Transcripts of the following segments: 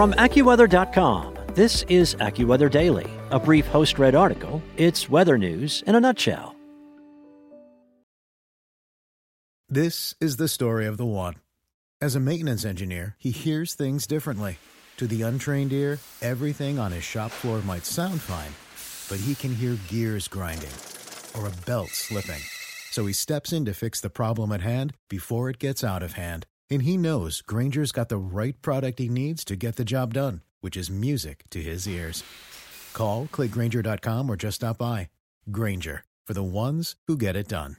From AccuWeather.com, this is AccuWeather Daily, a brief host read article. It's weather news in a nutshell. This is the story of the one. As a maintenance engineer, he hears things differently. To the untrained ear, everything on his shop floor might sound fine, but he can hear gears grinding or a belt slipping. So he steps in to fix the problem at hand before it gets out of hand. And he knows Grainger's got the right product he needs to get the job done, which is music to his ears. Call, clickgrainger.com, or just stop by. Granger, for the ones who get it done.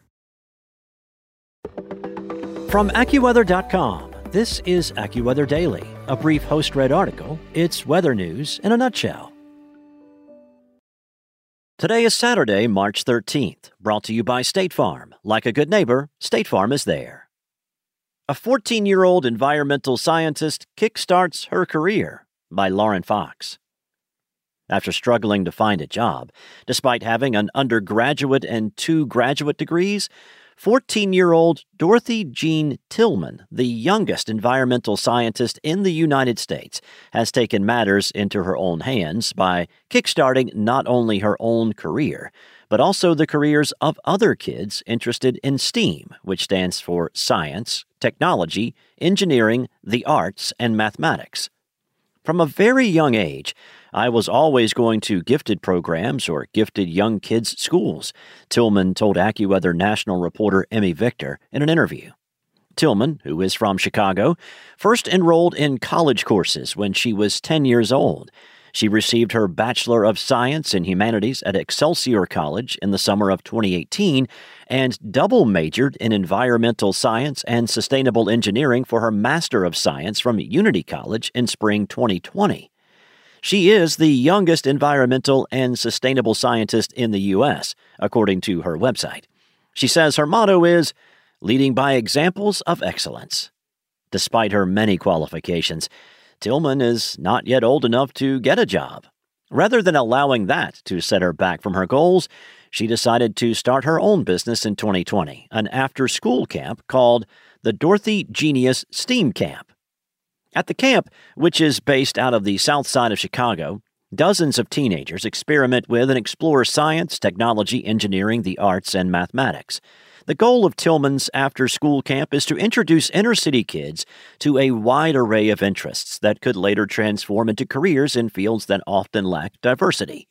From AccuWeather.com, this is AccuWeather Daily, a brief host read article. It's weather news in a nutshell. Today is Saturday, March 13th, brought to you by State Farm. Like a good neighbor, State Farm is there. A 14 year old environmental scientist kickstarts her career by Lauren Fox. After struggling to find a job, despite having an undergraduate and two graduate degrees, 14 year old Dorothy Jean Tillman, the youngest environmental scientist in the United States, has taken matters into her own hands by kickstarting not only her own career, but also the careers of other kids interested in STEAM, which stands for science, technology, engineering, the arts, and mathematics. From a very young age, I was always going to gifted programs or gifted young kids' schools, Tillman told AccuWeather national reporter Emmy Victor in an interview. Tillman, who is from Chicago, first enrolled in college courses when she was 10 years old. She received her Bachelor of Science in Humanities at Excelsior College in the summer of 2018 and double majored in Environmental Science and Sustainable Engineering for her Master of Science from Unity College in spring 2020. She is the youngest environmental and sustainable scientist in the U.S., according to her website. She says her motto is leading by examples of excellence. Despite her many qualifications, Tillman is not yet old enough to get a job. Rather than allowing that to set her back from her goals, she decided to start her own business in 2020, an after school camp called the Dorothy Genius STEAM Camp. At the camp, which is based out of the south side of Chicago, dozens of teenagers experiment with and explore science, technology, engineering, the arts, and mathematics. The goal of Tillman's after school camp is to introduce inner city kids to a wide array of interests that could later transform into careers in fields that often lack diversity.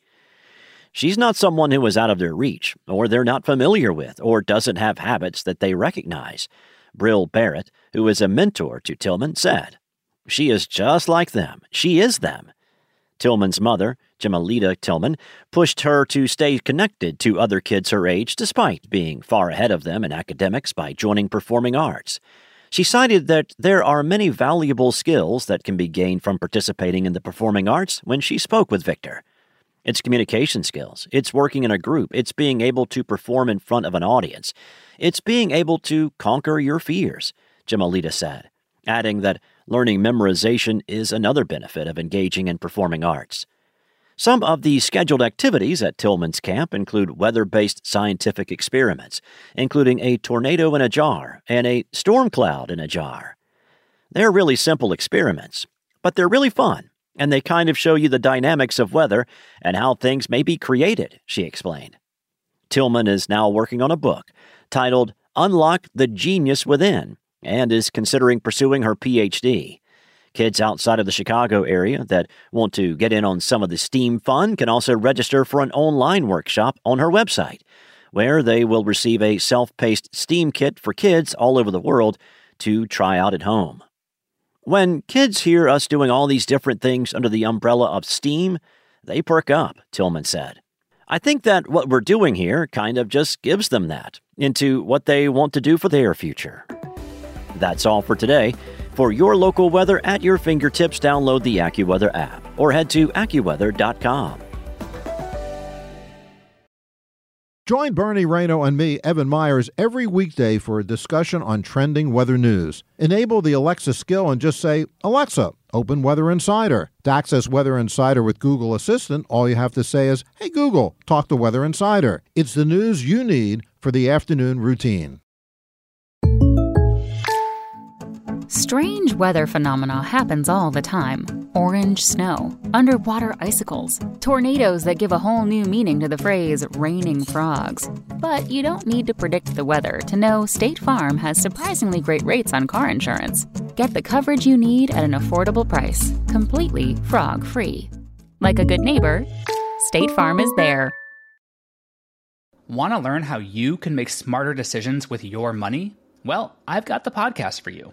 She's not someone who is out of their reach, or they're not familiar with, or doesn't have habits that they recognize. Brill Barrett, who is a mentor to Tillman, said. She is just like them. She is them. Tillman's mother, Jimalita Tillman, pushed her to stay connected to other kids her age despite being far ahead of them in academics by joining performing arts. She cited that there are many valuable skills that can be gained from participating in the performing arts when she spoke with Victor. It's communication skills, it's working in a group, it's being able to perform in front of an audience, it's being able to conquer your fears, Jimalita said, adding that Learning memorization is another benefit of engaging in performing arts. Some of the scheduled activities at Tillman's camp include weather based scientific experiments, including a tornado in a jar and a storm cloud in a jar. They're really simple experiments, but they're really fun, and they kind of show you the dynamics of weather and how things may be created, she explained. Tillman is now working on a book titled Unlock the Genius Within and is considering pursuing her PhD. Kids outside of the Chicago area that want to get in on some of the STEAM fun can also register for an online workshop on her website, where they will receive a self paced STEAM kit for kids all over the world to try out at home. When kids hear us doing all these different things under the umbrella of STEAM, they perk up, Tillman said. I think that what we're doing here kind of just gives them that into what they want to do for their future. That's all for today. For your local weather at your fingertips, download the AccuWeather app or head to AccuWeather.com. Join Bernie Rayno and me, Evan Myers, every weekday for a discussion on trending weather news. Enable the Alexa skill and just say, Alexa, open Weather Insider. To access Weather Insider with Google Assistant, all you have to say is, Hey Google, talk to Weather Insider. It's the news you need for the afternoon routine. Strange weather phenomena happens all the time. Orange snow, underwater icicles, tornadoes that give a whole new meaning to the phrase raining frogs. But you don't need to predict the weather to know State Farm has surprisingly great rates on car insurance. Get the coverage you need at an affordable price, completely frog-free. Like a good neighbor, State Farm is there. Want to learn how you can make smarter decisions with your money? Well, I've got the podcast for you.